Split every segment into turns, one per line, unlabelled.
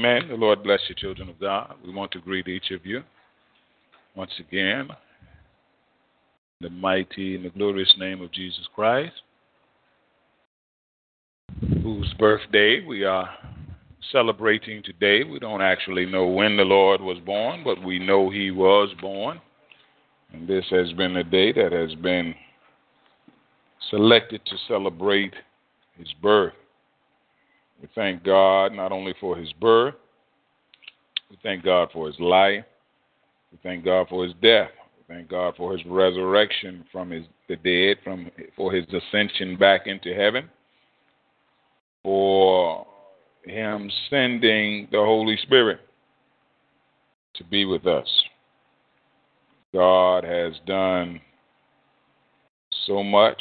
Amen. The Lord bless you, children of God. We want to greet each of you once again in the mighty and the glorious name of Jesus Christ, whose birthday we are celebrating today. We don't actually know when the Lord was born, but we know he was born. And this has been a day that has been selected to celebrate his birth. Thank God not only for his birth, we thank God for his life, we thank God for his death, we thank God for his resurrection from his, the dead, from for his ascension back into heaven, for him sending the Holy Spirit to be with us. God has done so much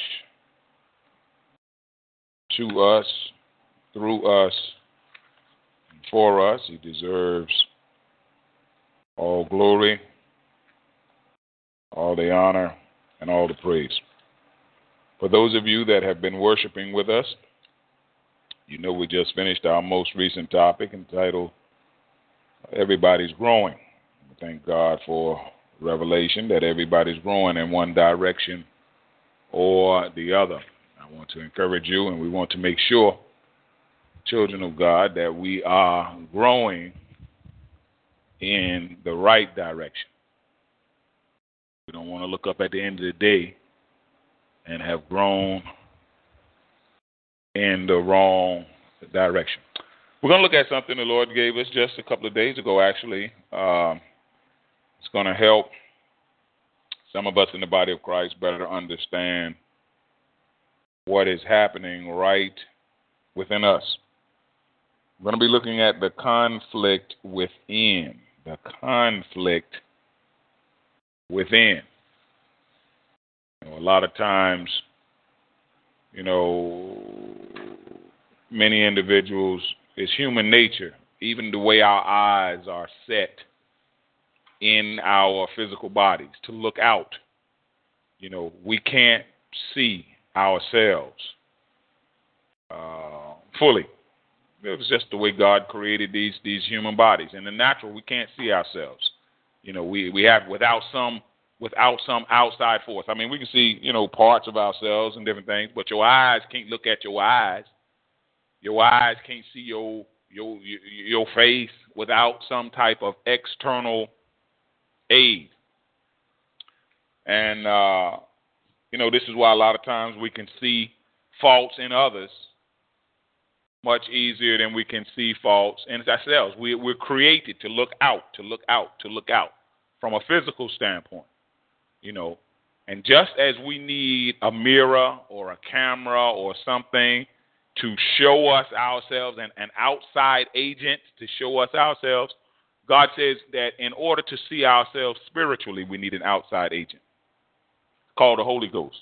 to us through us for us. He deserves all glory, all the honor, and all the praise. For those of you that have been worshiping with us, you know we just finished our most recent topic entitled Everybody's Growing. Thank God for revelation that everybody's growing in one direction or the other. I want to encourage you, and we want to make sure children of God, that we are growing in the right direction. We don't want to look up at the end of the day and have grown in the wrong direction. We're going to look at something the Lord gave us just a couple of days ago, actually. Um, it's going to help some of us in the body of Christ better understand what is happening right within us. We're going to be looking at the conflict within. The conflict within. You know, a lot of times, you know, many individuals, it's human nature, even the way our eyes are set in our physical bodies, to look out. You know, we can't see ourselves uh, fully it was just the way God created these these human bodies. In the natural, we can't see ourselves. You know, we we have without some without some outside force. I mean, we can see you know parts of ourselves and different things, but your eyes can't look at your eyes. Your eyes can't see your your your face without some type of external aid. And uh, you know, this is why a lot of times we can see faults in others much easier than we can see faults in ourselves. We, we're created to look out, to look out, to look out from a physical standpoint, you know. And just as we need a mirror or a camera or something to show us ourselves and an outside agent to show us ourselves, God says that in order to see ourselves spiritually, we need an outside agent called the Holy Ghost.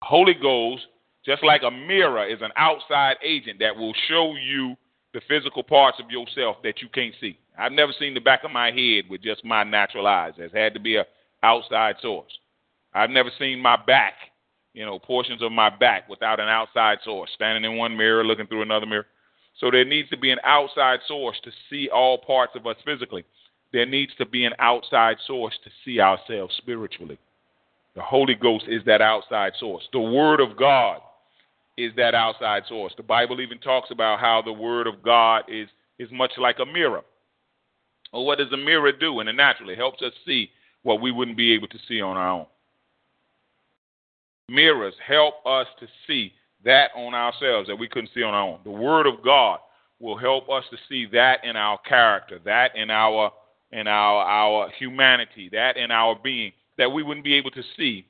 Holy Ghost just like a mirror is an outside agent that will show you the physical parts of yourself that you can't see. I've never seen the back of my head with just my natural eyes. There's had to be an outside source. I've never seen my back, you know, portions of my back without an outside source, standing in one mirror, looking through another mirror. So there needs to be an outside source to see all parts of us physically. There needs to be an outside source to see ourselves spiritually. The Holy Ghost is that outside source. The Word of God is that outside source. The Bible even talks about how the Word of God is, is much like a mirror. Or what does a mirror do in the natural? It helps us see what we wouldn't be able to see on our own. Mirrors help us to see that on ourselves that we couldn't see on our own. The Word of God will help us to see that in our character, that in our in our our humanity, that in our being that we wouldn't be able to see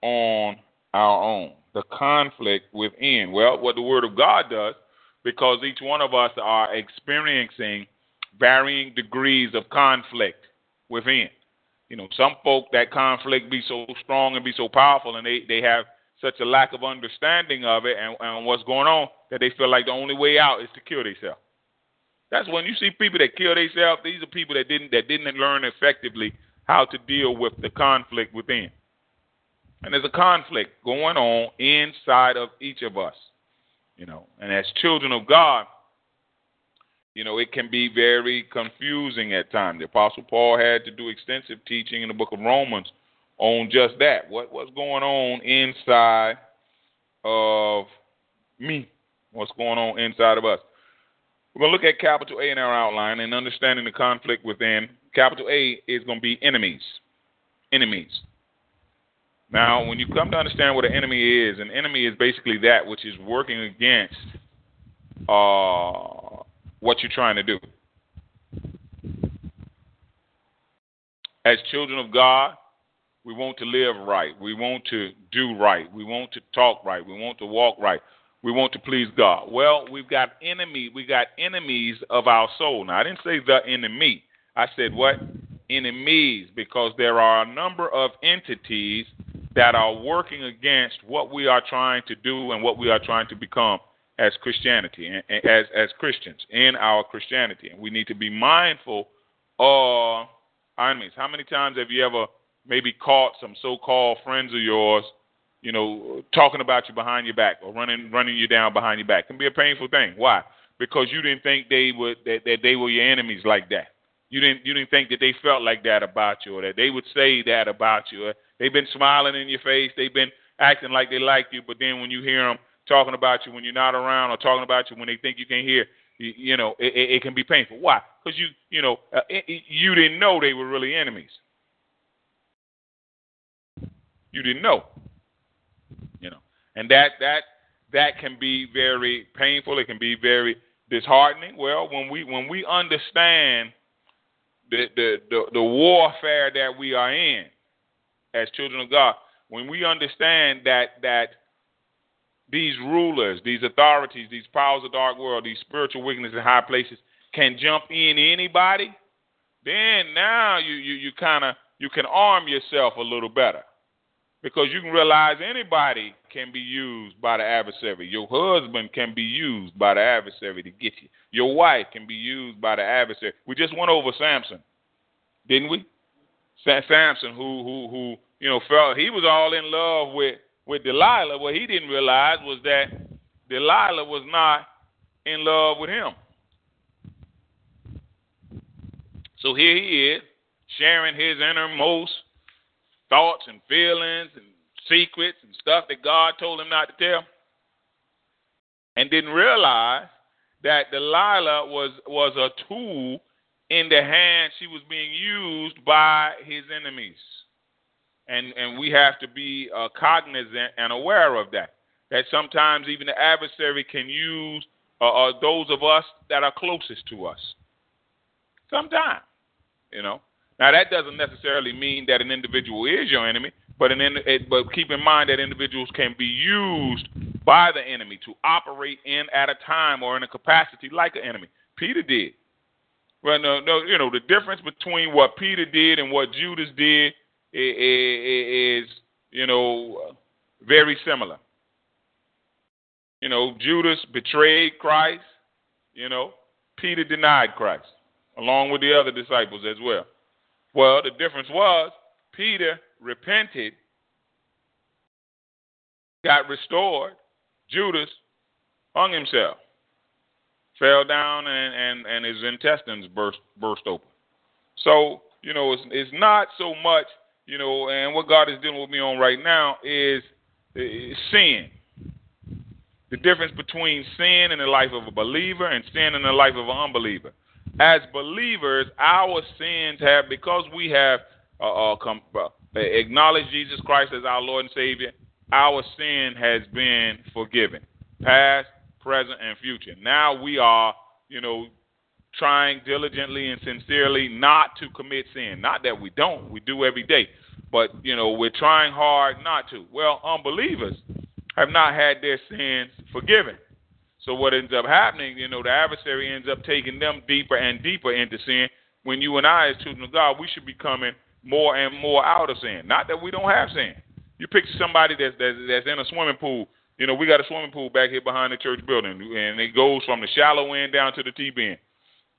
on our own. The conflict within. Well, what the Word of God does, because each one of us are experiencing varying degrees of conflict within. You know, some folk that conflict be so strong and be so powerful, and they they have such a lack of understanding of it and, and what's going on that they feel like the only way out is to kill themselves. That's when you see people that kill themselves. These are people that didn't that didn't learn effectively how to deal with the conflict within. And there's a conflict going on inside of each of us, you know. And as children of God, you know, it can be very confusing at times. The Apostle Paul had to do extensive teaching in the book of Romans on just that. What what's going on inside of me? What's going on inside of us? We're going to look at capital A in our outline and understanding the conflict within. Capital A is going to be enemies. Enemies. Now, when you come to understand what an enemy is, an enemy is basically that which is working against uh, what you're trying to do. As children of God, we want to live right. We want to do right. We want to talk right. We want to walk right. We want to please God. Well, we've got enemy. We got enemies of our soul. Now, I didn't say the enemy. I said what? Enemies, because there are a number of entities that are working against what we are trying to do and what we are trying to become as Christianity, as as Christians in our Christianity, and we need to be mindful of our enemies. How many times have you ever maybe caught some so-called friends of yours, you know, talking about you behind your back or running running you down behind your back. It can be a painful thing. Why? Because you didn't think they would that, that they were your enemies like that. You didn't you didn't think that they felt like that about you or that they would say that about you. They've been smiling in your face. They've been acting like they like you, but then when you hear them talking about you when you're not around or talking about you when they think you can't hear, you, you know, it, it, it can be painful. Why? Because you you know uh, you didn't know they were really enemies. You didn't know. You know, and that that that can be very painful. It can be very disheartening. Well, when we when we understand the the the, the warfare that we are in as children of God, when we understand that that these rulers, these authorities, these powers of dark world, these spiritual wickedness in high places can jump in anybody, then now you you, you kind of you can arm yourself a little better because you can realize anybody can be used by the adversary. Your husband can be used by the adversary to get you. Your wife can be used by the adversary. We just went over Samson, didn't we? Samson, who who who you know felt he was all in love with with Delilah. What he didn't realize was that Delilah was not in love with him. So here he is, sharing his innermost thoughts and feelings and secrets and stuff that God told him not to tell, and didn't realize that Delilah was was a tool in the hand she was being used by his enemies, and and we have to be uh, cognizant and aware of that. That sometimes even the adversary can use uh, uh, those of us that are closest to us. Sometimes, you know. Now that doesn't necessarily mean that an individual is your enemy, but an it, eh, but keep in mind that individuals can be used by the enemy to operate in at a time or in a capacity like an enemy. Peter did. Well, no, no, you know the difference between what Peter did and what Judas did is, you know, very similar. You know, Judas betrayed Christ. You know, Peter denied Christ, along with the other disciples as well. Well, the difference was Peter repented, got restored. Judas hung himself, fell down, and, and, and his intestines burst burst open. So, you know, it's, it's not so much, you know, and what God is dealing with me on right now is, is sin. The difference between sin in the life of a believer and sin in the life of an unbeliever. As believers, our sins have, because we have uh, uh, uh, acknowledged Jesus Christ as our Lord and Savior, our sin has been forgiven, past, present, and future. Now we are, you know, trying diligently and sincerely not to commit sin. Not that we don't, we do every day, but you know, we're trying hard not to. Well, unbelievers have not had their sins forgiven. So what ends up happening, you know, the adversary ends up taking them deeper and deeper into sin. When you and I, as children of God, we should be coming more and more out of sin. Not that we don't have sin. You picture somebody that's that's, that's in a swimming pool. You know, we got a swimming pool back here behind the church building, and it goes from the shallow end down to the deep end.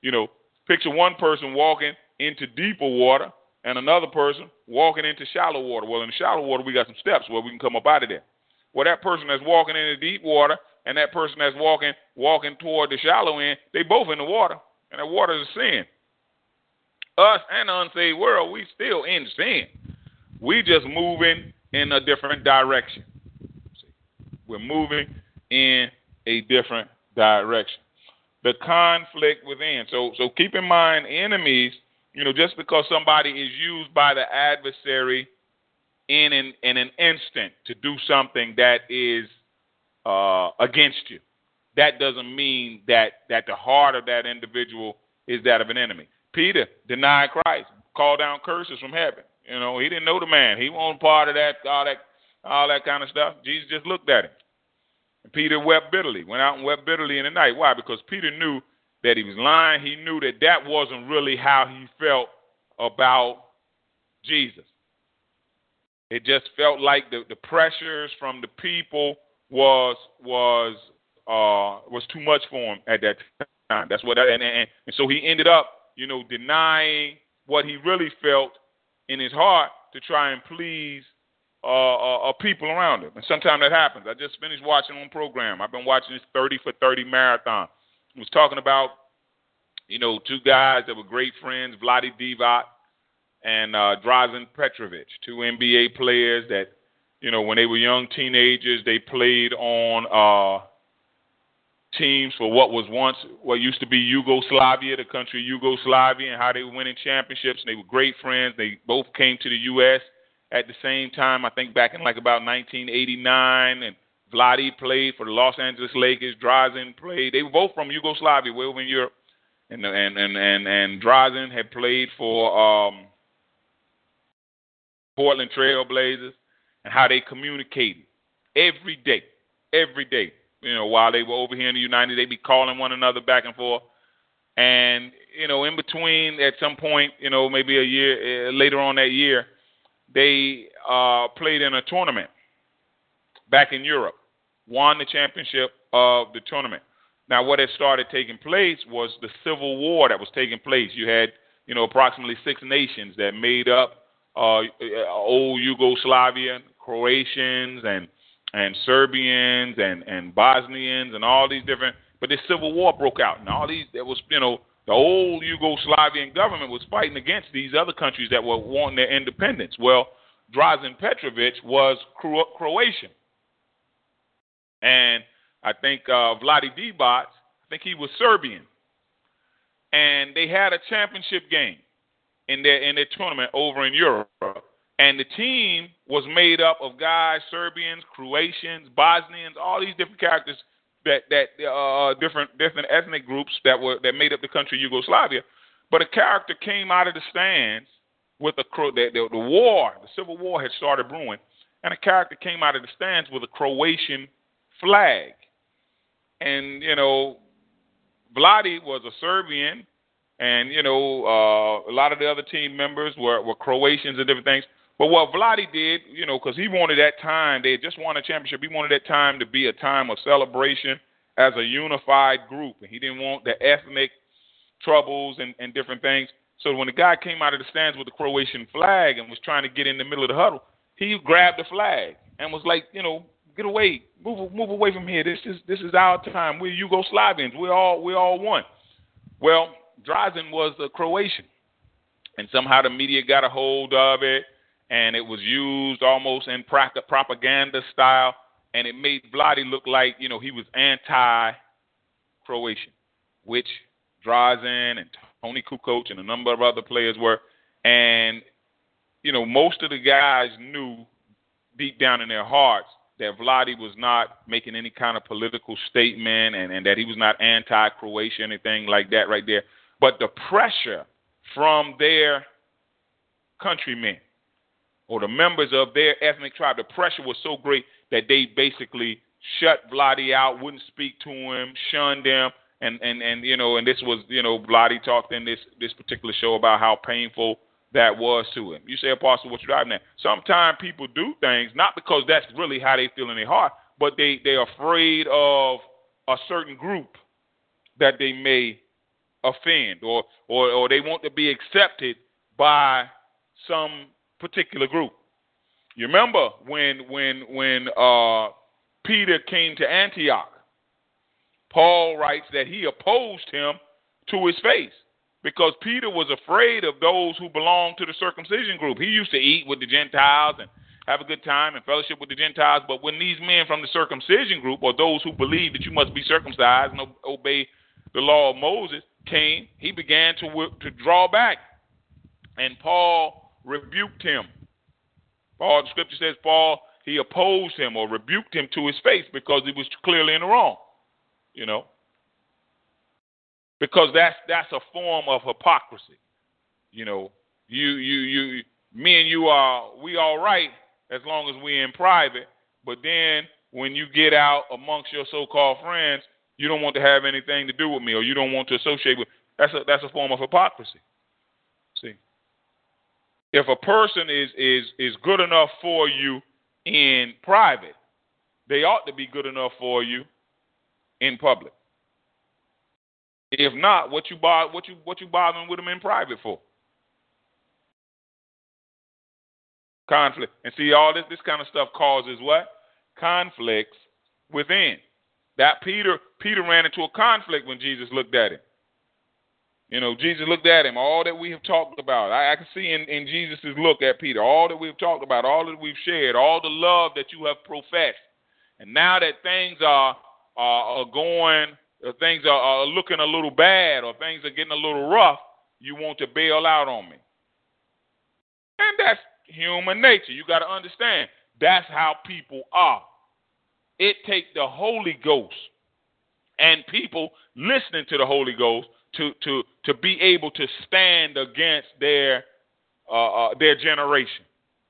You know, picture one person walking into deeper water and another person walking into shallow water. Well, in the shallow water, we got some steps where we can come up out of there. Well, that person that's walking into deep water and that person that's walking walking toward the shallow end, they both in the water, and that water is a sin. Us and the unsaved world, we still in sin. We just moving in a different direction. We're moving in a different direction. The conflict within. So so keep in mind enemies, you know, just because somebody is used by the adversary in an in an instant to do something that is uh, against you. That doesn't mean that that the heart of that individual is that of an enemy. Peter denied Christ, called down curses from heaven. You know, he didn't know the man. He wasn't part of that all that all that kind of stuff. Jesus just looked at him. And Peter wept bitterly, went out and wept bitterly in the night. Why? Because Peter knew that he was lying. He knew that that wasn't really how he felt about Jesus. It just felt like the, the pressures from the people was was uh, was too much for him at that time. That's what, and, and, and so he ended up, you know, denying what he really felt in his heart to try and please uh, uh, uh, people around him. And sometimes that happens. I just finished watching one program. I've been watching this 30 for 30 marathon. It was talking about, you know, two guys that were great friends, Vlade Divac and uh, Drazen Petrovic, two NBA players that you know, when they were young teenagers, they played on uh, teams for what was once what used to be Yugoslavia, the country Yugoslavia, and how they were winning championships. And they were great friends. They both came to the U.S. at the same time. I think back in like about 1989, and Vlade played for the Los Angeles Lakers. Drazen played. They were both from Yugoslavia, way over in Europe. And and and and, and Drazen had played for um, Portland Trail Blazers and how they communicated every day, every day. You know, while they were over here in the United, they'd be calling one another back and forth. And you know, in between, at some point, you know, maybe a year uh, later on that year, they uh, played in a tournament back in Europe, won the championship of the tournament. Now, what had started taking place was the civil war that was taking place. You had, you know, approximately six nations that made up uh, uh old Yugoslavia, Croatians and and Serbians and and Bosnians and all these different. But this civil war broke out, and all these there was you know the old Yugoslavian government was fighting against these other countries that were wanting their independence. Well, Drazen Petrovic was Cro- Croatian, and I think uh, Vlade Divac, I think he was Serbian, and they had a championship game in their in their tournament over in Europe. And the team was made up of guys, Serbians, Croatians, Bosnians, all these different characters that that uh, different different ethnic groups that were that made up the country Yugoslavia. But a character came out of the stands with a the, the, the war, the civil war had started brewing, and a character came out of the stands with a Croatian flag. And you know, Vlade was a Serbian, and you know, uh, a lot of the other team members were, were Croatians and different things. But what Vlade did, you know, because he wanted that time, they just won a championship. He wanted that time to be a time of celebration as a unified group, and he didn't want the ethnic troubles and, and different things. So when the guy came out of the stands with the Croatian flag and was trying to get in the middle of the huddle, he grabbed the flag and was like, you know, get away, move move away from here. This is this is our time. We're Yugoslavians. We're all we're all one. Well, Drazen was a Croatian, and somehow the media got a hold of it and it was used almost in propaganda style, and it made Vlade look like you know he was anti-Croatian, which Drazen and Toni Kukoc and a number of other players were. And, you know, most of the guys knew deep down in their hearts that Vlade was not making any kind of political statement and, and that he was not anti Croatia, anything like that right there. But the pressure from their countrymen or the members of their ethnic tribe, the pressure was so great that they basically shut Vlade out, wouldn't speak to him, shunned him, and and and you know, and this was you know, Vlade talked in this this particular show about how painful that was to him. You say, Apostle, what you driving at? Sometimes people do things not because that's really how they feel in their heart, but they they're afraid of a certain group that they may offend, or or or they want to be accepted by some particular group. You remember when when when uh, Peter came to Antioch, Paul writes that he opposed him to his face because Peter was afraid of those who belonged to the circumcision group. He used to eat with the Gentiles and have a good time and fellowship with the Gentiles. But when these men from the circumcision group, or those who believe that you must be circumcised and obey the law of Moses, came, he began to to draw back, and Paul rebuked him. Paul, the scripture says, Paul he opposed him or rebuked him to his face because he was clearly in the wrong. You know, because that's that's a form of hypocrisy. You know, you you you me and you are we all right as long as we're in private, but then when you get out amongst your so-called friends, you don't want to have anything to do with me, or you don't want to associate with. That's a that's a form of hypocrisy. If a person is is is good enough for you in private, they ought to be good enough for you in public. If not, what you bother, what you what you bothering with them in private for? Conflict. And see, all this this kind of stuff causes what? Conflicts within. That Peter Peter ran into a conflict when Jesus looked at him. You know, Jesus looked at him. All that we have talked about, I, I can see in, in Jesus' look at Peter. All that we've talked about, all that we've shared, all the love that you have professed, and now that things are are, are going uh, things are, are looking a little bad or things are getting a little rough, you want to bail out on me. And that's human nature. You got to understand that's how people are. It takes the Holy Ghost and people listening to the Holy Ghost to to to be able to stand against their uh, uh, their generation,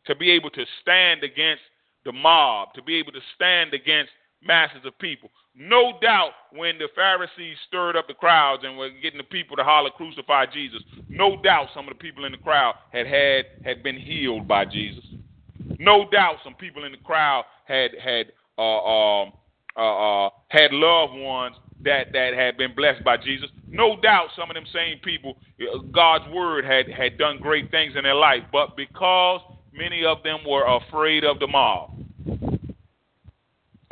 to be able to stand against the mob, to be able to stand against masses of people. No doubt when the Pharisees stirred up the crowds and were getting the people to holler, crucify Jesus, no doubt some of the people in the crowd had had had been healed by Jesus. No doubt some people in the crowd had had uh, um, uh, uh, had loved ones that that had been blessed by Jesus. No doubt some of them same people, uh, God's word had had done great things in their life, but because many of them were afraid of the mob,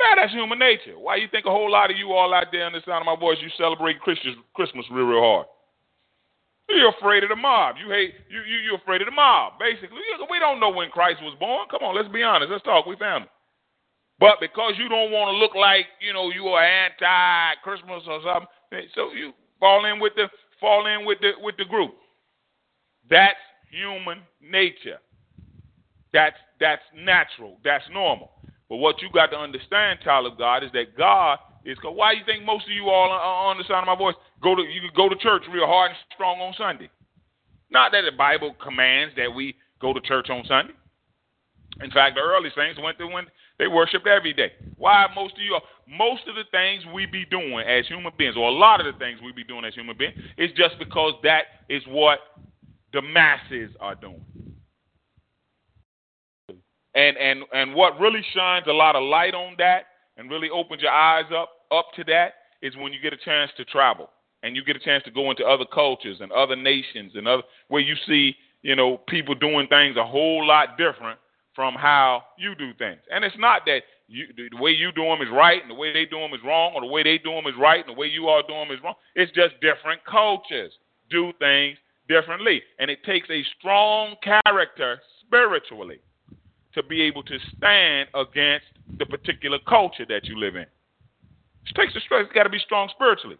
yeah, that's human nature. Why you think a whole lot of you all out there on the sound of my voice, you celebrate Christmas, Christmas real, real hard? You're afraid of the mob. You hate you you you're afraid of the mob. Basically, we don't know when Christ was born. Come on, let's be honest. Let's talk. We family. But because you don't want to look like you know you are anti-Christmas or something, eh, so you fall in with the fall in with the with the group. That's human nature. That's that's natural. That's normal. But what you got to understand, child of God, is that God is. Why do you think most of you all on the sound of my voice go to you can go to church real hard and strong on Sunday? Not that the Bible commands that we go to church on Sunday. In fact, the early saints went to when they worshipped every day. Why most of you? Most of the things we be doing as human beings, or a lot of the things we be doing as human beings, is just because that is what the masses are doing. And and and what really shines a lot of light on that and really opens your eyes up up to that is when you get a chance to travel and you get a chance to go into other cultures and other nations and other where you see you know people doing things a whole lot different from how you do things. And it's not that you, the way you do them is right and the way they do them is wrong, or the way they do them is right and the way you all do them is wrong. It's just different cultures do things differently, and it takes a strong character spiritually to be able to stand against the particular culture that you live in. It takes a strength. It's got to be strong spiritually.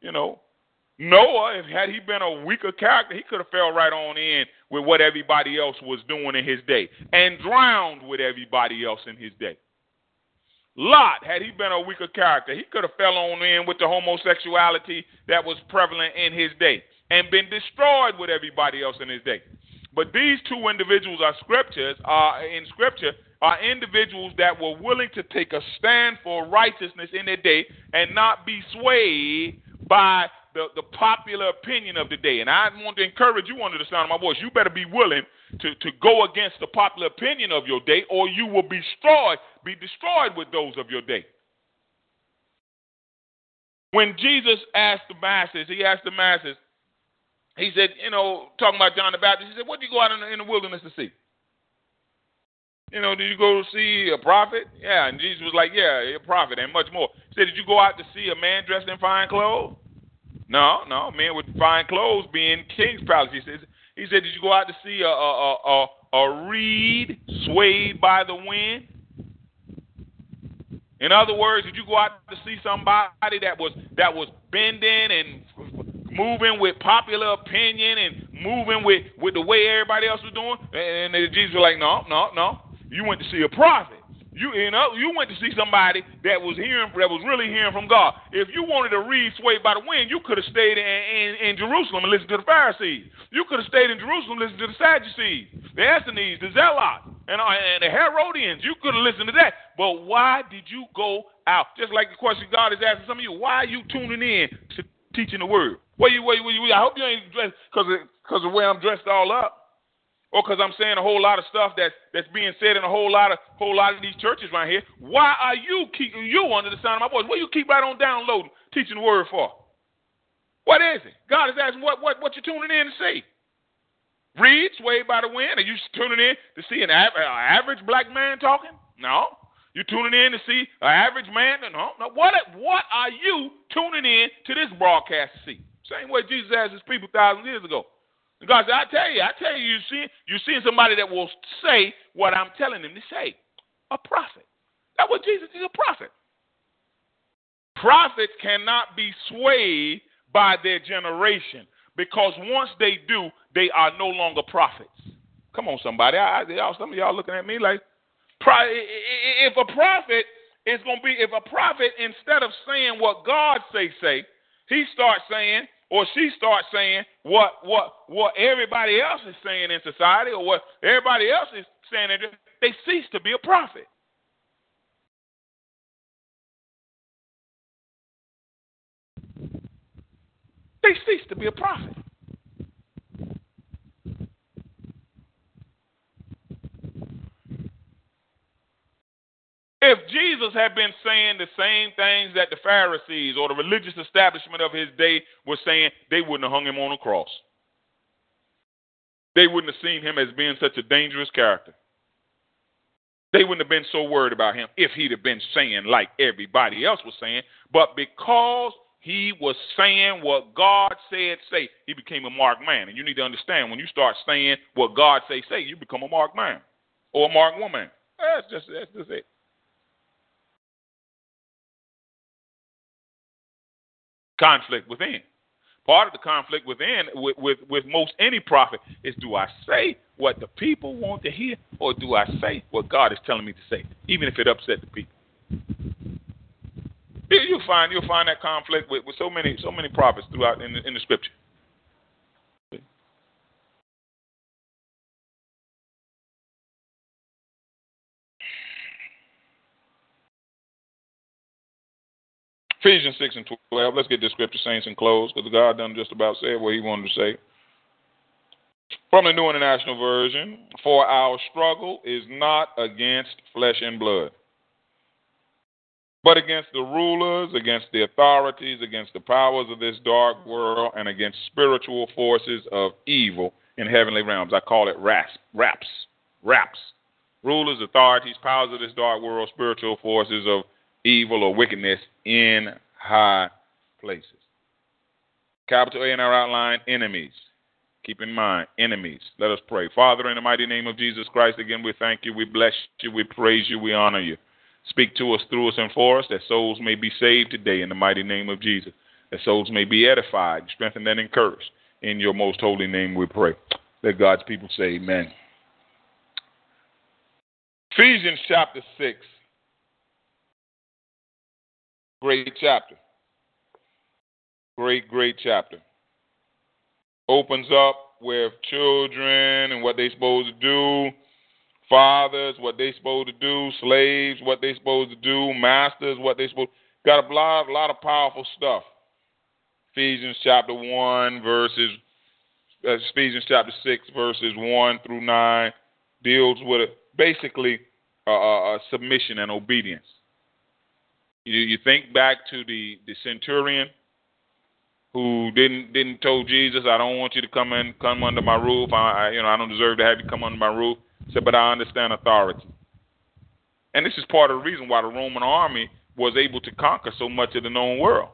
You know, Noah, if had he been a weaker character, he could have fell right on in with what everybody else was doing in his day and drowned with everybody else in his day. Lot, had he been a weaker character, he could have fell on in with the homosexuality that was prevalent in his day and been destroyed with everybody else in his day. But these two individuals are scriptures are in scripture are individuals that were willing to take a stand for righteousness in their day and not be swayed by the, the popular opinion of the day. And I want to encourage you under the sound of my voice, you better be willing to, to go against the popular opinion of your day, or you will be destroyed, be destroyed with those of your day. When Jesus asked the masses, he asked the masses, he said, you know, talking about John the Baptist, he said, What did you go out in the, in the wilderness to see? You know, did you go see a prophet? Yeah. And Jesus was like, Yeah, a prophet, and much more. He said, Did you go out to see a man dressed in fine clothes? No, no, men with fine clothes being king's palace. He says, he said, Did you go out to see a a a, a reed swayed by the wind? In other words, did you go out to see somebody that was that was bending and moving with popular opinion and moving with, with the way everybody else was doing? And, and Jesus was like, No, no, no. You went to see a prophet. You you know you went to see somebody that was hearing that was really hearing from God. If you wanted to reed swayed by the wind, you could have stayed in, in, in Jerusalem and listened to the Pharisees. You could have stayed in Jerusalem and listened to the Sadducees, the Essenes, the Zealots, and, uh, and the Herodians. You could have listened to that. But why did you go out? Just like the question God is asking some of you, why are you tuning in to teaching the word? Where you, where you, where you I hope you ain't dressed because because of the way I'm dressed all up or because I'm saying a whole lot of stuff that's that's being said in a whole lot of whole lot of these churches right here. Why are you keeping you under the sound of my voice? What you keep right on downloading, teaching the word for? What is it? God is asking what what what you tuning in to see. Reed, swayed by the wind. Are you tuning in to see an av- uh, average black man talking? No. You tuning in to see an average man? No. No. What what are you tuning in to this broadcast to see? Same way Jesus asked his people thousands of years ago. God said, I tell you, I tell you, you see, you're seeing somebody that will say what I'm telling them to say. A prophet. That's what Jesus is a prophet. Prophets cannot be swayed by their generation because once they do, they are no longer prophets. Come on, somebody. I, I, some of y'all looking at me like, if a prophet is going to be, if a prophet, instead of saying what God say, say, he starts saying or she starts saying what what what everybody else is saying in society or what everybody else is saying, they cease to be a prophet. They cease to be a prophet. If Jesus had been saying the same things that the Pharisees or the religious establishment of his day were saying, they wouldn't have hung him on a cross. They wouldn't have seen him as being such a dangerous character. They wouldn't have been so worried about him if he'd have been saying like everybody else was saying. But because he was saying what God said say, he became a marked man. And you need to understand when you start saying what God say say, you become a marked man or a marked woman. That's just that's just it. Conflict within. Part of the conflict within, with, with, with most any prophet, is do I say what the people want to hear, or do I say what God is telling me to say, even if it upset the people? You'll find you'll find that conflict with, with so many so many prophets throughout in the, in the scripture. Ephesians 6 and 12. Let's get this scripture, saints, and close because God done just about said what he wanted to say. From the New International Version, for our struggle is not against flesh and blood, but against the rulers, against the authorities, against the powers of this dark world, and against spiritual forces of evil in heavenly realms. I call it RAPS. RAPS. RAPS. Rulers, authorities, powers of this dark world, spiritual forces of evil or wickedness in high places. Capital A in our outline, enemies. Keep in mind, enemies. Let us pray. Father, in the mighty name of Jesus Christ, again, we thank you, we bless you, we praise you, we honor you. Speak to us, through us, and for us, that souls may be saved today in the mighty name of Jesus. that souls may be edified, strengthened, and encouraged. In your most holy name we pray. Let God's people say amen. Ephesians chapter 6. Great chapter. Great, great chapter. Opens up with children and what they're supposed to do, fathers, what they're supposed to do, slaves, what they're supposed to do, masters, what they're supposed got a lot, a lot of powerful stuff. Ephesians chapter 1, verses, uh, Ephesians chapter 6, verses 1 through 9, deals with basically uh, submission and obedience. You, you think back to the, the centurion who didn't didn't told Jesus, I don't want you to come in come under my roof. I, you know I don't deserve to have you come under my roof. Said, but I understand authority. And this is part of the reason why the Roman army was able to conquer so much of the known world,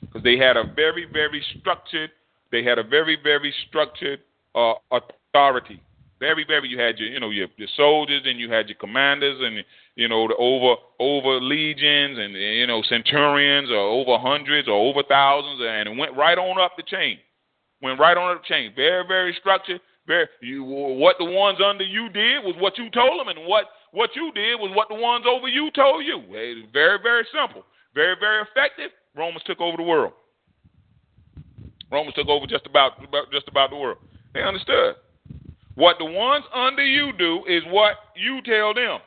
because they had a very very structured they had a very very structured uh, authority very, very. You had your, you know, your, your soldiers, and you had your commanders, and you know, the over over legions, and you know, centurions, or over hundreds, or over thousands, and it went right on up the chain. Went right on up the chain. Very, very structured. Very. You, what the ones under you did was what you told them, and what what you did was what the ones over you told you. Very, very simple. Very, very effective. Romans took over the world. Romans took over just about just about the world. They understood. What the ones under you do is what you tell them.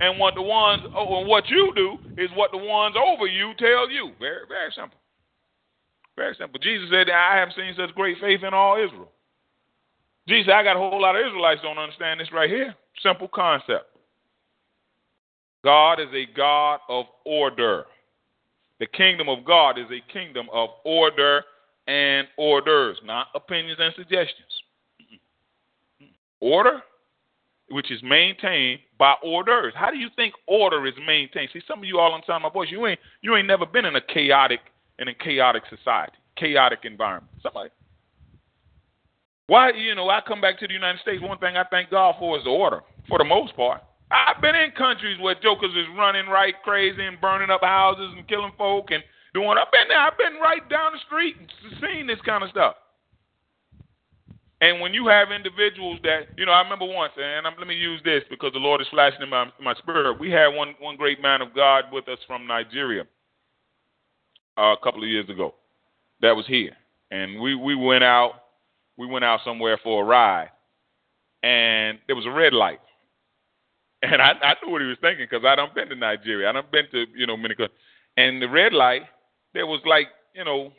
And what the ones oh, what you do is what the ones over you tell you. Very, very simple. Very simple. Jesus said, I have seen such great faith in all Israel. Jesus, I got a whole lot of Israelites don't understand this right here. Simple concept. God is a God of order. The kingdom of God is a kingdom of order and orders, not opinions and suggestions. Order, which is maintained by orders. How do you think order is maintained? See, some of you all on time, my voice, you ain't you ain't never been in a chaotic in a chaotic society, chaotic environment. Somebody. Why, you know, I come back to the United States. One thing I thank God for is the order, for the most part. I've been in countries where jokers is running right crazy and burning up houses and killing folk and doing. I've been there. I've been right down the street and seen this kind of stuff. And when you have individuals that, you know, I remember once, and I'm, let me use this because the Lord is flashing in my, my spirit. We had one one great man of God with us from Nigeria uh, a couple of years ago. That was here, and we we went out we went out somewhere for a ride, and there was a red light, and I, I knew what he was thinking because I done been to Nigeria, I done been to you know many, countries. and the red light there was like you know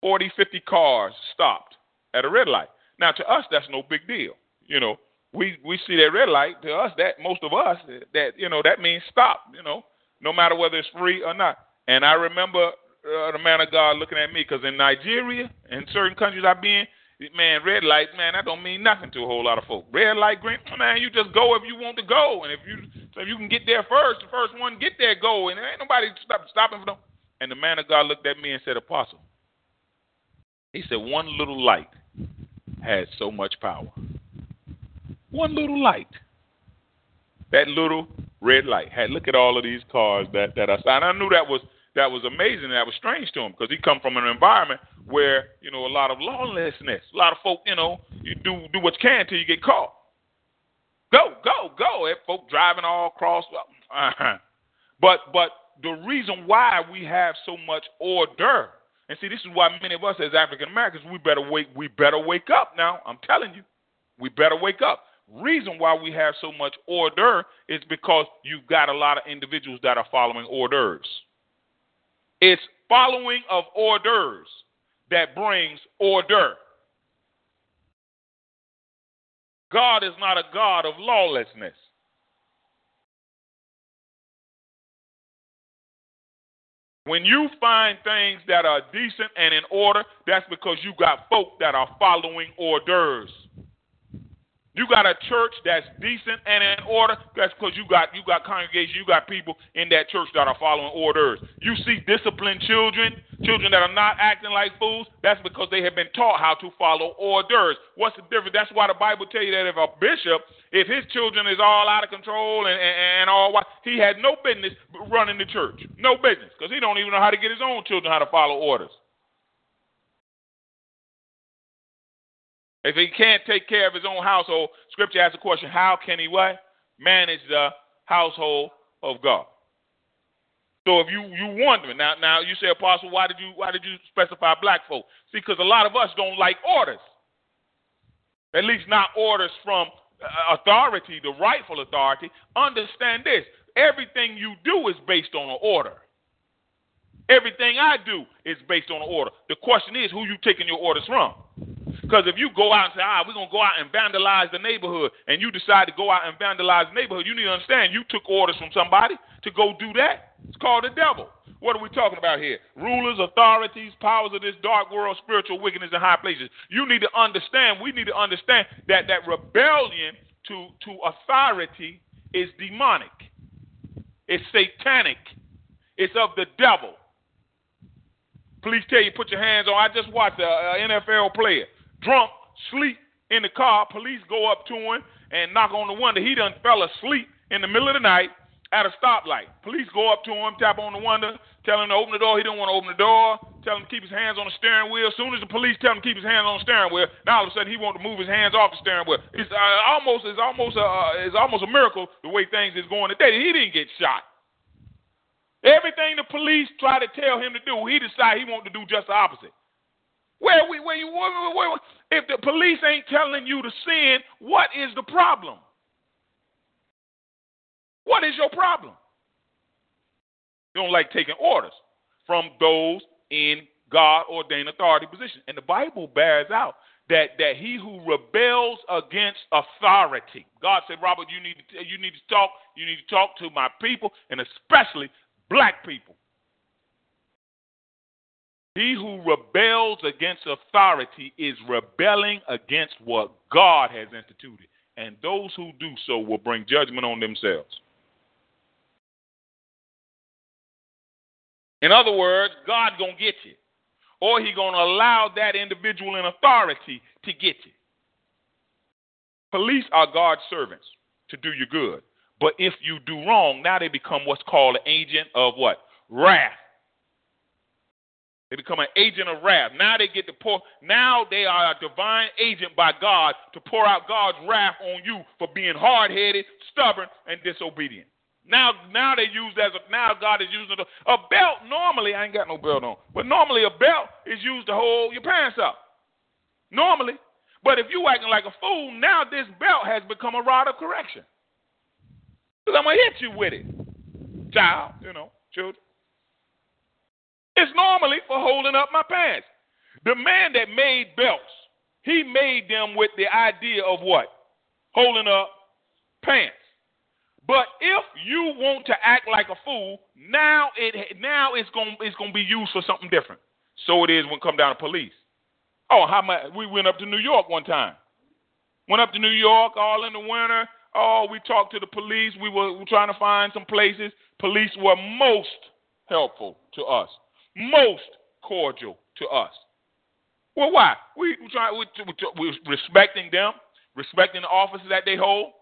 40, 50 cars stopped at a red light. Now to us that's no big deal. You know, we we see that red light to us that most of us that you know that means stop. You know, no matter whether it's free or not. And I remember uh, the man of God looking at me because in Nigeria and certain countries I've been, man, red light, man, that don't mean nothing to a whole lot of folk. Red light, green, man, you just go if you want to go, and if you so if you can get there first, the first one get there, go, and ain't nobody stop, stopping for them. And the man of God looked at me and said, Apostle, he said, one little light has so much power. One little light. That little red light. Had look at all of these cars that that I saw. And I knew that was that was amazing. That was strange to him because he come from an environment where you know a lot of lawlessness. A lot of folk, you know, you do do what you can till you get caught. Go, go, go. If folk driving all across. Uh-huh. But but the reason why we have so much order and see, this is why many of us as African Americans, we better wake we better wake up now. I'm telling you. We better wake up. Reason why we have so much order is because you've got a lot of individuals that are following orders. It's following of orders that brings order. God is not a God of lawlessness. When you find things that are decent and in order, that's because you got folk that are following orders. You got a church that's decent and in order. That's because you got you got congregation, you got people in that church that are following orders. You see disciplined children, children that are not acting like fools. That's because they have been taught how to follow orders. What's the difference? That's why the Bible tell you that if a bishop if his children is all out of control and, and, and all, what he had no business running the church. No business, because he don't even know how to get his own children how to follow orders. If he can't take care of his own household, Scripture asks the question: How can he what manage the household of God? So if you you wondering now, now you say, Apostle, why did you why did you specify black folk? See, because a lot of us don't like orders. At least not orders from uh, authority, the rightful authority. Understand this: everything you do is based on an order. Everything I do is based on an order. The question is, who you taking your orders from? Because if you go out and say, ah, we're going to go out and vandalize the neighborhood, and you decide to go out and vandalize the neighborhood, you need to understand you took orders from somebody to go do that. It's called the devil. What are we talking about here? Rulers, authorities, powers of this dark world, spiritual wickedness in high places. You need to understand, we need to understand that that rebellion to, to authority is demonic. It's satanic. It's of the devil. Police tell you put your hands on. I just watched an NFL player drunk, sleep in the car. Police go up to him and knock on the window. He done fell asleep in the middle of the night at a stoplight. Police go up to him, tap on the window, tell him to open the door. He don't want to open the door. Tell him to keep his hands on the steering wheel. As soon as the police tell him to keep his hands on the steering wheel, now all of a sudden he wants to move his hands off the steering wheel. It's uh, almost it's almost a uh, it's almost a miracle the way things is going today. He didn't get shot. Everything the police try to tell him to do, he decide he wanted to do just the opposite. Where we where you where, where, if the police ain't telling you to sin, what is the problem? What is your problem? You don't like taking orders from those in God ordained authority position. And the Bible bears out that, that he who rebels against authority, God said, Robert, you need to you need to talk, you need to talk to my people, and especially black people. He who rebels against authority is rebelling against what God has instituted. And those who do so will bring judgment on themselves. In other words, God gonna get you. Or he gonna allow that individual in authority to get you. Police are God's servants to do you good. But if you do wrong, now they become what's called an agent of what? Wrath. They become an agent of wrath. Now they get to pour. Now they are a divine agent by God to pour out God's wrath on you for being hard-headed, stubborn, and disobedient. Now, now they use as a, now God is using a, a belt. Normally, I ain't got no belt on, but normally a belt is used to hold your pants up. Normally, but if you acting like a fool, now this belt has become a rod of correction. Because I'm gonna hit you with it, child. You know, children. It's normally for holding up my pants. The man that made belts, he made them with the idea of what? Holding up pants. But if you want to act like a fool, now it now it's going it's going to be used for something different. So it is when it come down to police. Oh, how much? We went up to New York one time. Went up to New York all in the winter. Oh, we talked to the police. We were, we were trying to find some places. Police were most helpful to us most cordial to us. Well, why? We, we try we, we, we respecting them, respecting the offices that they hold.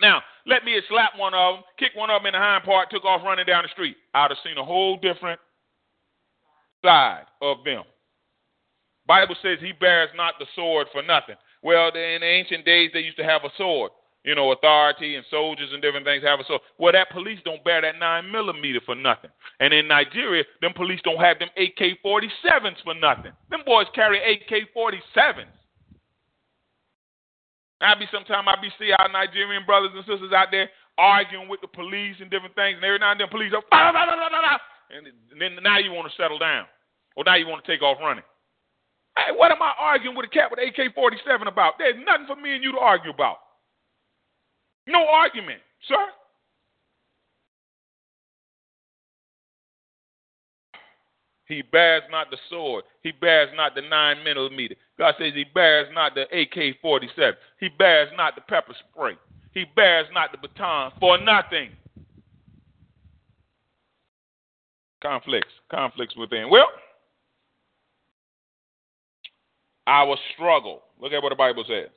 Now, let me slap one of them, kick one of them in the hind part, took off running down the street. I'd have seen a whole different side of them. Bible says he bears not the sword for nothing. Well, in the ancient days, they used to have a sword you know, authority and soldiers and different things have a so well that police don't bear that nine millimeter for nothing. And in Nigeria, them police don't have them AK forty sevens for nothing. Them boys carry AK forty sevens. I be sometime I be see our Nigerian brothers and sisters out there arguing with the police and different things, and every now and then police are and then now you want to settle down, or now you want to take off running. Hey, what am I arguing with a cat with AK forty seven about? There's nothing for me and you to argue about. No argument, sir. He bears not the sword. He bears not the nine millimeter. Meter. God says he bears not the AK 47. He bears not the pepper spray. He bears not the baton for nothing. Conflicts. Conflicts within. Well, our struggle. Look at what the Bible says.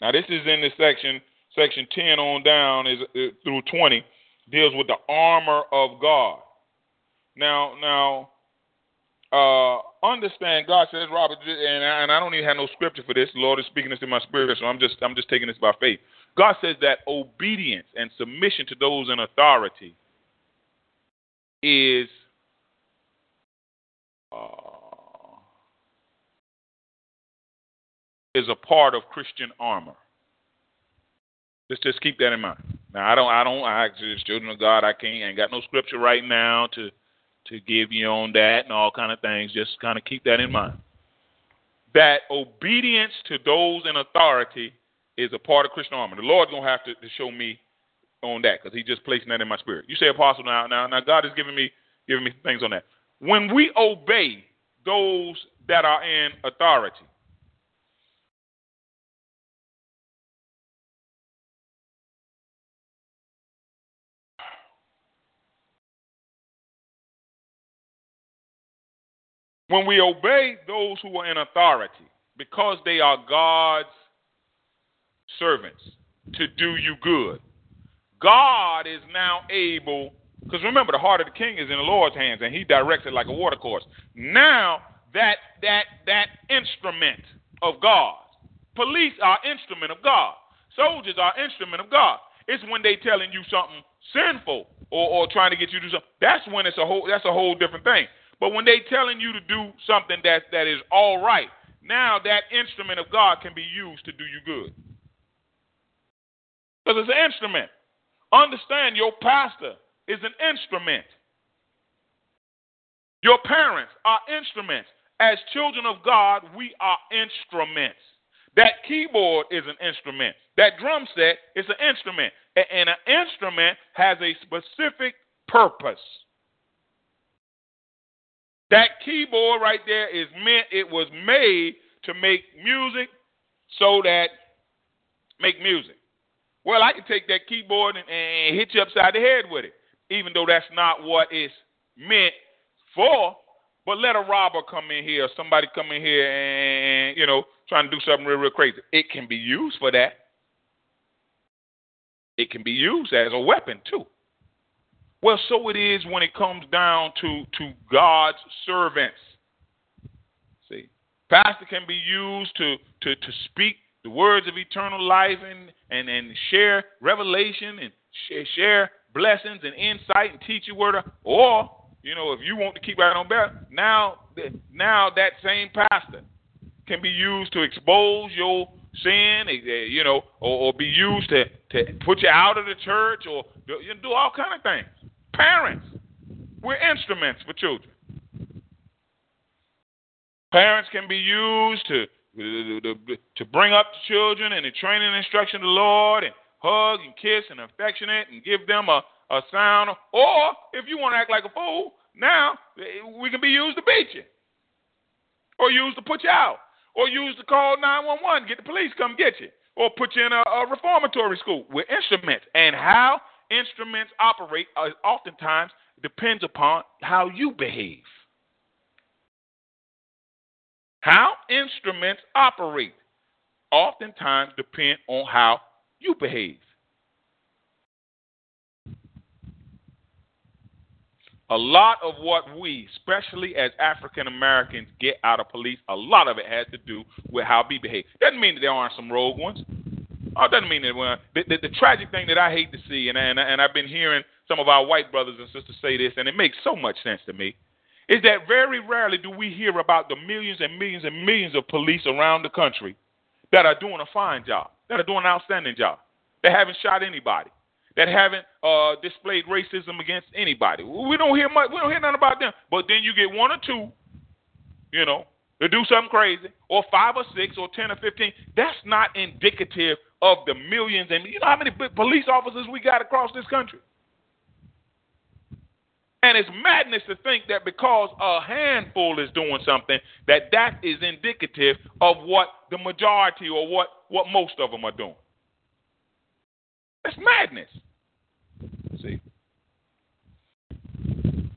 Now, this is in the section section 10 on down is uh, through 20 deals with the armor of God. Now, now, uh, understand. God says, Robert, and I, and I don't even have no scripture for this. The Lord is speaking this in my spirit, so I'm just I'm just taking this by faith. God says that obedience and submission to those in authority is uh, is a part of Christian armor. Just just keep that in mind. Now I don't I don't I just children of God I can't ain't got no scripture right now to to give you on that and all kind of things. Just kind of keep that in mind. That obedience to those in authority is a part of Christian armor. The Lord's gonna have to, to show me on that because He's just placing that in my spirit. You say apostle now, now, now God is giving me giving me things on that. When we obey those that are in authority, when we obey those who are in authority because they are God's servants to do you good, God is now able, because remember, the heart of the king is in the Lord's hands and he directs it like a watercourse. Now, that, that, that instrument of God, police are instrument of God, soldiers are instrument of God. It's when they telling you something sinful or, or trying to get you to do something. That's when it's a whole that's a whole different thing. But when they telling you to do something that, that is all right, now that instrument of God can be used to do you good. Because it's an instrument. Understand your pastor is an instrument. Your parents are instruments. As children of God, we are instruments. That keyboard is an instrument. That drum set is an instrument. And an instrument has a specific purpose. That keyboard right there is meant, it was made to make music so that, make music. Well, I can take that keyboard and, and hit you upside the head with it, even though that's not what it's meant for. But let a robber come in here, or somebody come in here and, you know, trying to do something real, real crazy. It can be used for that. It can be used as a weapon, too. Well, so it is when it comes down to, to God's servants. See, pastor can be used to, to, to speak the words of eternal life and, and, and share revelation and share, share blessings and insight and teach you word. Or, you know, if you want to keep right on better, now, now that same pastor can be used to expose your sin, eh, eh, you know, or, or be used to, to put you out of the church or you know, do all kind of things. Parents, we're instruments for children. Parents can be used to to bring up the children and the training and instruction of the Lord and hug and kiss and affectionate and give them a, a sound. Or if you want to act like a fool, now we can be used to beat you. Or used to put you out. Or used to call 911, get the police come get you. Or put you in a, a reformatory school. We're instruments. And how instruments operate uh, oftentimes depends upon how you behave. How instruments operate oftentimes depend on how you behave. A lot of what we, especially as African Americans, get out of police, a lot of it has to do with how we behave. Doesn't mean that there aren't some rogue ones. Oh, it doesn't mean that. Well, the, the, the tragic thing that I hate to see, and, and and I've been hearing some of our white brothers and sisters say this, and it makes so much sense to me, is that very rarely do we hear about the millions and millions and millions of police around the country that are doing a fine job, that are doing an outstanding job, that haven't shot anybody, that haven't uh, displayed racism against anybody. We don't hear much. We don't hear nothing about them. But then you get one or two, you know, to do something crazy, or five or six, or ten or fifteen. That's not indicative of the millions and you know how many police officers we got across this country. And it's madness to think that because a handful is doing something, that that is indicative of what the majority or what, what most of them are doing. That's madness. See?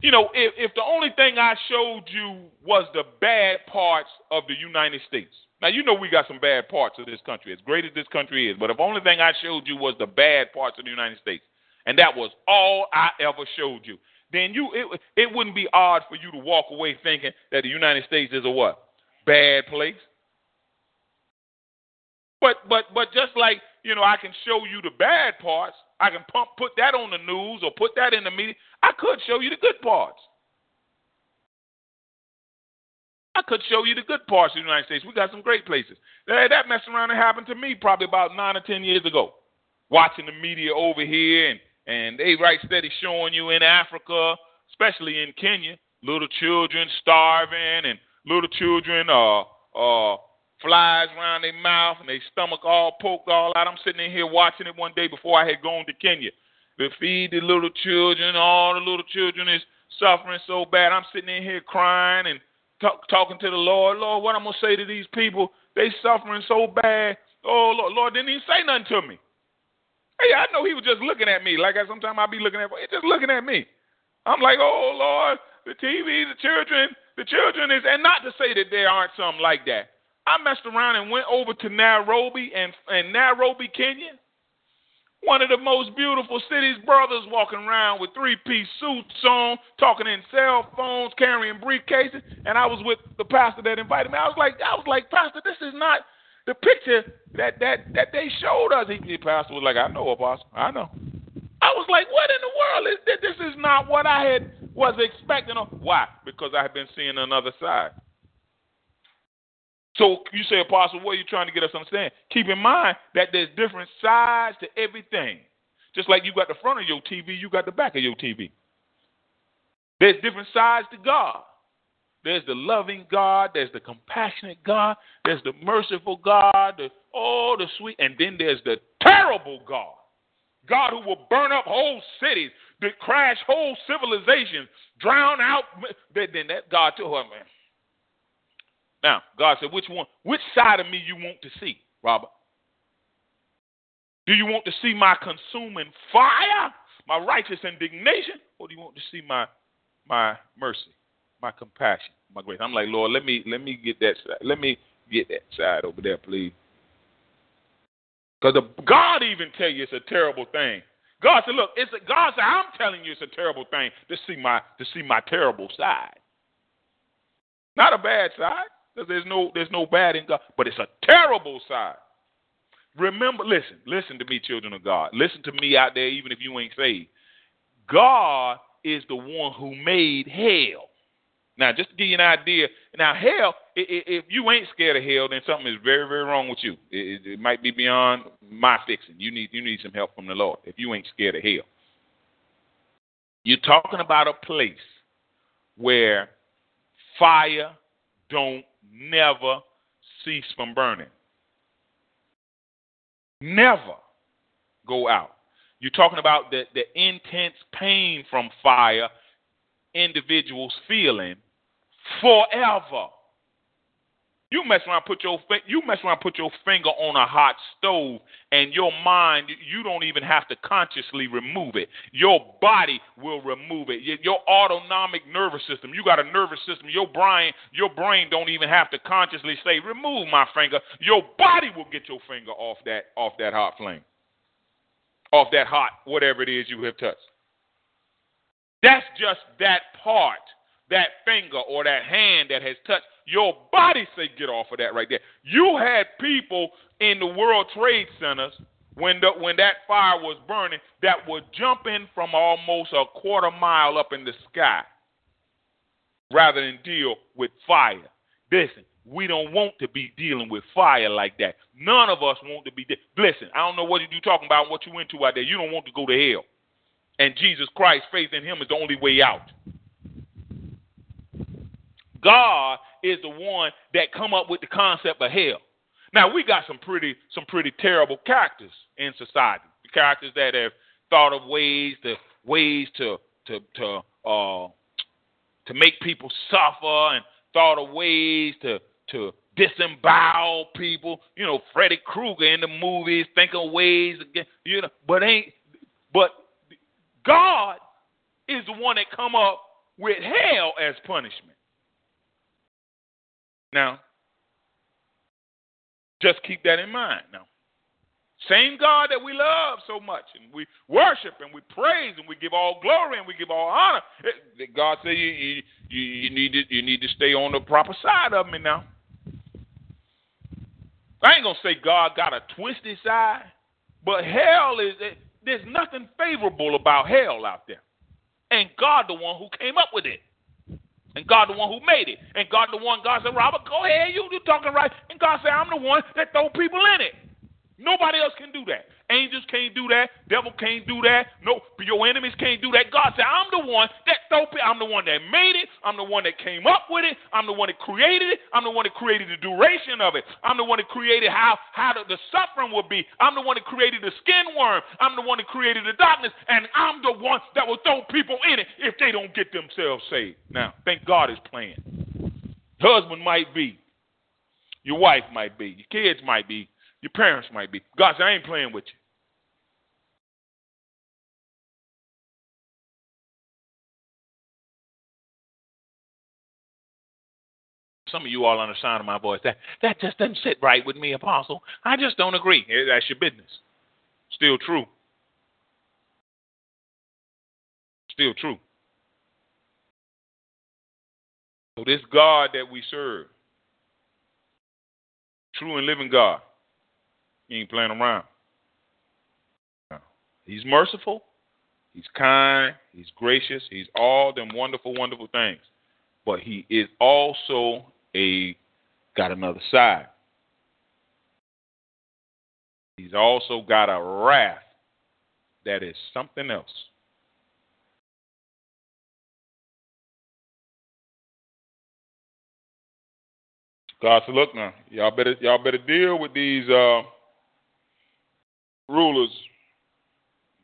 You know, if, if the only thing I showed you was the bad parts of the United States, Now you know we got some bad parts of this country, as great as this country is. But if the only thing I showed you was the bad parts of the United States, and that was all I ever showed you, then you it it wouldn't be odd for you to walk away thinking that the United States is a what bad place. But but but just like you know, I can show you the bad parts. I can pump, put that on the news or put that in the media. I could show you the good parts. I could show you the good parts of the United States. We got some great places. That, that mess around and happened to me probably about nine or ten years ago. Watching the media over here and, and they right steady showing you in Africa, especially in Kenya, little children starving and little children uh uh flies around their mouth and their stomach all poked all out. I'm sitting in here watching it one day before I had gone to Kenya. They feed the little children. All the little children is suffering so bad. I'm sitting in here crying and talk, talking to the Lord. Lord, what I'm gonna say to these people? They suffering so bad. Oh Lord, Lord didn't even say nothing to me. Hey, I know he was just looking at me. Like I sometimes I be looking at, he just looking at me. I'm like, oh Lord, the TV, the children, the children is, and not to say that there aren't some like that. I messed around and went over to Nairobi and, and Nairobi, Kenya. One of the most beautiful cities, brothers walking around with three piece suits on, talking in cell phones, carrying briefcases, and I was with the pastor that invited me. I was like, I was like, Pastor, this is not the picture that that that they showed us. He, the pastor was like, I know, Apostle, I know. I was like, what in the world is this? This is not what I had was expecting. Why? Because I had been seeing another side. So you say, Apostle, what are you trying to get us to understand? Keep in mind that there's different sides to everything. Just like you got the front of your TV, you got the back of your TV. There's different sides to God. There's the loving God, there's the compassionate God, there's the merciful God, the, oh, the sweet, and then there's the terrible God. God who will burn up whole cities, crash whole civilizations, drown out. Then that God told her, oh, man, now, God said, which one, which side of me you want to see, Robert? Do you want to see my consuming fire, my righteous indignation, or do you want to see my my mercy, my compassion, my grace? I'm like, Lord, let me let me get that side. Let me get that side over there, please. Because God even tell you it's a terrible thing. God said, look, it's a, God said, I'm telling you it's a terrible thing to see my to see my terrible side. Not a bad side. Because there's no there's no bad in God, but it's a terrible side. Remember, listen, listen to me, children of God. Listen to me out there, even if you ain't saved. God is the one who made hell. Now, just to give you an idea, now hell, if you ain't scared of hell, then something is very, very wrong with you. It, might be beyond my fixing. You need you need some help from the Lord if you ain't scared of hell. You're talking about a place where fire don't never cease from burning. Never go out. You're talking about the, the intense pain from fire individuals feeling forever. You mess around, put your you mess around, put your finger on a hot stove, and your mind you don't even have to consciously remove it. Your body will remove it. Your autonomic nervous system. You got a nervous system. Your brain, your brain don't even have to consciously say remove my finger. Your body will get your finger off that off that hot flame, off that hot whatever it is you have touched. That's just that part, that finger or that hand that has touched your body say get off of that right there. You had people in the World Trade Centers when the, when that fire was burning that were jumping from almost a quarter mile up in the sky rather than deal with fire. Listen, we don't want to be dealing with fire like that. None of us want to be. De- Listen, I don't know what you're talking about, what you into out there. You don't want to go to hell. And Jesus Christ, faith in Him is the only way out. God is the one that come up with the concept of hell. Now we got some pretty some pretty terrible characters in society. The Characters that have thought of ways to ways to to to uh to make people suffer and thought of ways to to disembowel people. You know, Freddy Krueger in the movies, thinking ways again. You know, but ain't but God is the one that come up with hell as punishment. Now, Just keep that in mind now. Same God that we love so much, and we worship and we praise and we give all glory and we give all honor. God said you, you, you need to you need to stay on the proper side of me now. I ain't gonna say God got a twisted side, but hell is there's nothing favorable about hell out there, and God the one who came up with it. And God the one who made it. And God the one, God said, Robert, go ahead, you you talking right. And God said, I'm the one that throw people in it. Nobody else can do that. Angels can't do that. Devil can't do that. No, your enemies can't do that. God said, I'm the one that throw I'm the one that made it. I'm the one that came up with it. I'm the one that created it. I'm the one that created the duration of it. I'm the one that created how, how the, the suffering will be. I'm the one that created the skin worm. I'm the one that created the darkness. And I'm the one that will throw people in it if they don't get themselves saved. Now, thank God is playing. Husband might be. Your wife might be. Your kids might be. Your parents might be. God said, I ain't playing with you. Some of you all of my voice, that, that just doesn't sit right with me, Apostle. I just don't agree. Eh, that's your business. Still true. Still true. So this God that we serve, true and living God, he ain't playing around. He's merciful. He's kind. He's gracious. He's all them wonderful, wonderful things. But he is also a got another side. He's also got a wrath that is something else. God said, "Look now, y'all better y'all better deal with these uh, rulers,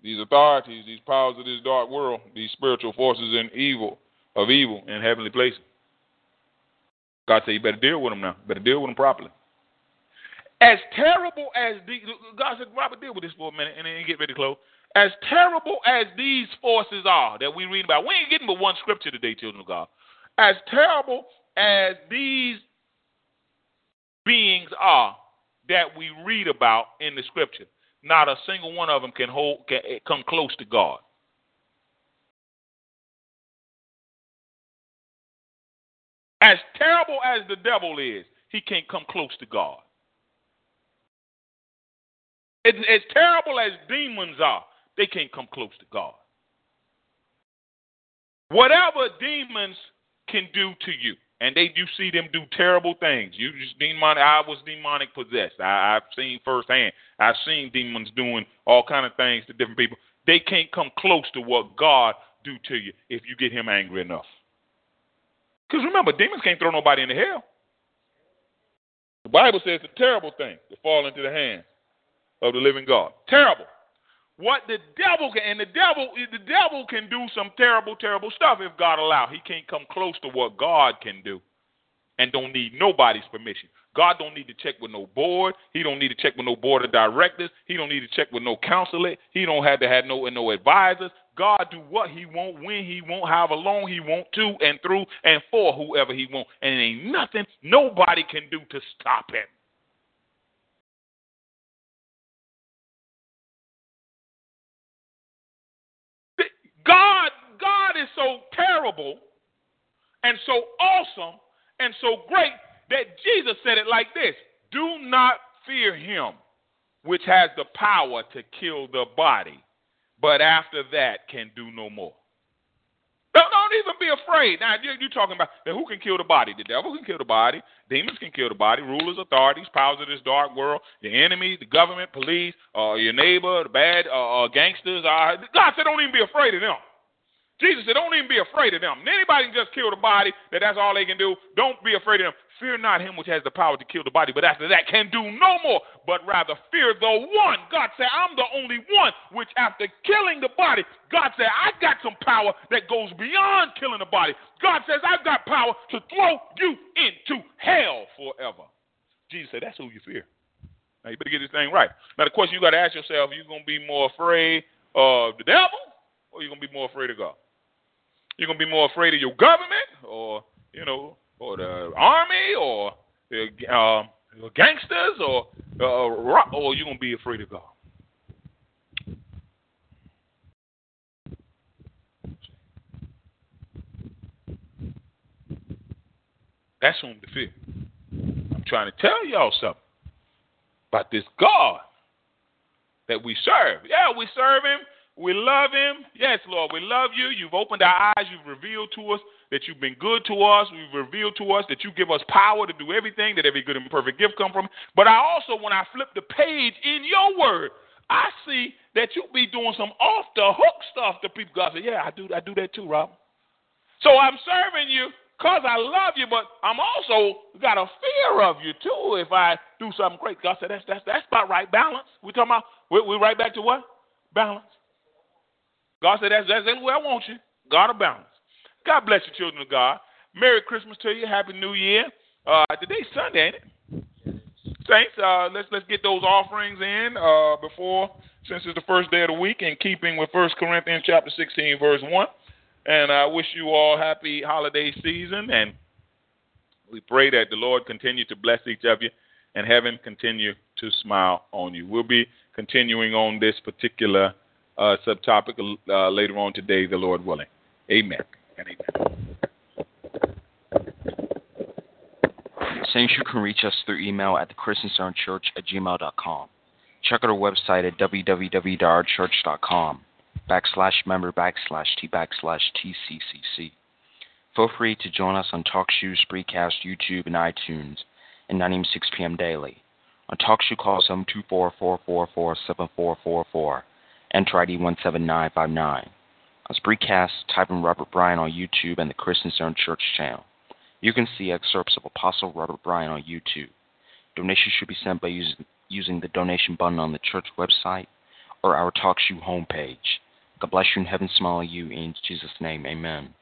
these authorities, these powers of this dark world, these spiritual forces in evil of evil in heavenly places. God said, you better deal with them now. better deal with them properly. As terrible as the God said, Robert, deal with this for a minute and then get ready to close. As terrible as these forces are that we read about, we ain't getting but one scripture today, children of God. As terrible as these beings are that we read about in the scripture, not a single one of them can hold can come close to God. As terrible as the devil is, he can't come close to God. As, as terrible as demons are, they can't come close to God. Whatever demons can do to you, and they do see them do terrible things. You just demonic. I was demonic possessed. I, I've seen firsthand. I've seen demons doing all kind of things to different people. They can't come close to what God do to you if you get Him angry enough. Because remember, demons can't throw nobody into hell. The Bible says it's a terrible thing to fall into the hands of the living God. Terrible. What the devil can, and the devil, the devil can do some terrible, terrible stuff if God allow. He can't come close to what God can do, and don't need nobody's permission. God don't need to check with no board. He don't need to check with no board of directors. He don't need to check with no counselor. He don't have to have no and no advisors. God do what He want, when He want, however long He want to, and through and for whoever He want, and it ain't nothing nobody can do to stop Him. God, God is so terrible and so awesome and so great that Jesus said it like this Do not fear him, which has the power to kill the body, but after that can do no more. Don't, don't even be afraid. Now, you're, you're talking about who can kill the body? The devil can kill the body. Demons can kill the body. Rulers, authorities, powers of this dark world, the enemy, the government, police, uh, your neighbor, the bad uh, uh, gangsters. Uh, God said, don't even be afraid of them. Jesus said, don't even be afraid of them. Anybody can just kill the body, that that's all they can do. Don't be afraid of them. Fear not him which has the power to kill the body, but after that can do no more, but rather fear the one. God said, I'm the only one which after killing the body, God said, I got some power that goes beyond killing the body. God says, I've got power to throw you into hell forever. Jesus said, that's who you fear. Now you better get this thing right. Now the question you got to ask yourself, are you going to be more afraid of the devil or are you going to be more afraid of God? You're gonna be more afraid of your government, or you know, or the army, or the uh, gangsters or uh, or you're gonna be afraid of God? That's whom to fear. I'm trying to tell y'all something about this God that we serve. Yeah, we serve Him. We love Him. Yes, Lord, we love you. You've opened our eyes. You've revealed to us that you've been good to us. You've revealed to us that you give us power to do everything, that every good and perfect gift come from. But I also, when I flip the page in your word, I see that you be doing some off the hook stuff to people. God say, Yeah, I do I do that too, Rob. So I'm serving you because I love you, but I'm also got a fear of you too if I do something great. God said that's that's that's about right balance. We talking about we we right back to what? Balance. God said that's that's way I want you. God of balance. God bless you, children of God. Merry Christmas to you. Happy New Year. Uh, today's Sunday, ain't it? Saints, uh, let's let's get those offerings in uh, before since it's the first day of the week in keeping with First Corinthians chapter 16 verse 1. And I wish you all happy holiday season. And we pray that the Lord continue to bless each of you and heaven continue to smile on you. We'll be continuing on this particular uh, subtopic uh, later on today, the Lord willing. Amen and amen.
Saints, you can reach us through email at the Christian Church at gmail.com. Check out our website at www.ourchurch.com backslash member backslash t backslash tccc. Feel free to join us on TalkShoe, Spreecast, YouTube, and iTunes at 9 a.m. 6 p.m. daily. On TalkShoe, call 724-444-7444. Enter ID 17959. On was type in Robert Bryan on YouTube and the Christian Zone Church channel. You can see excerpts of Apostle Robert Bryan on YouTube. Donations should be sent by using, using the donation button on the church website or our TalkShoe homepage. God bless you and heaven smile on you in Jesus' name. Amen.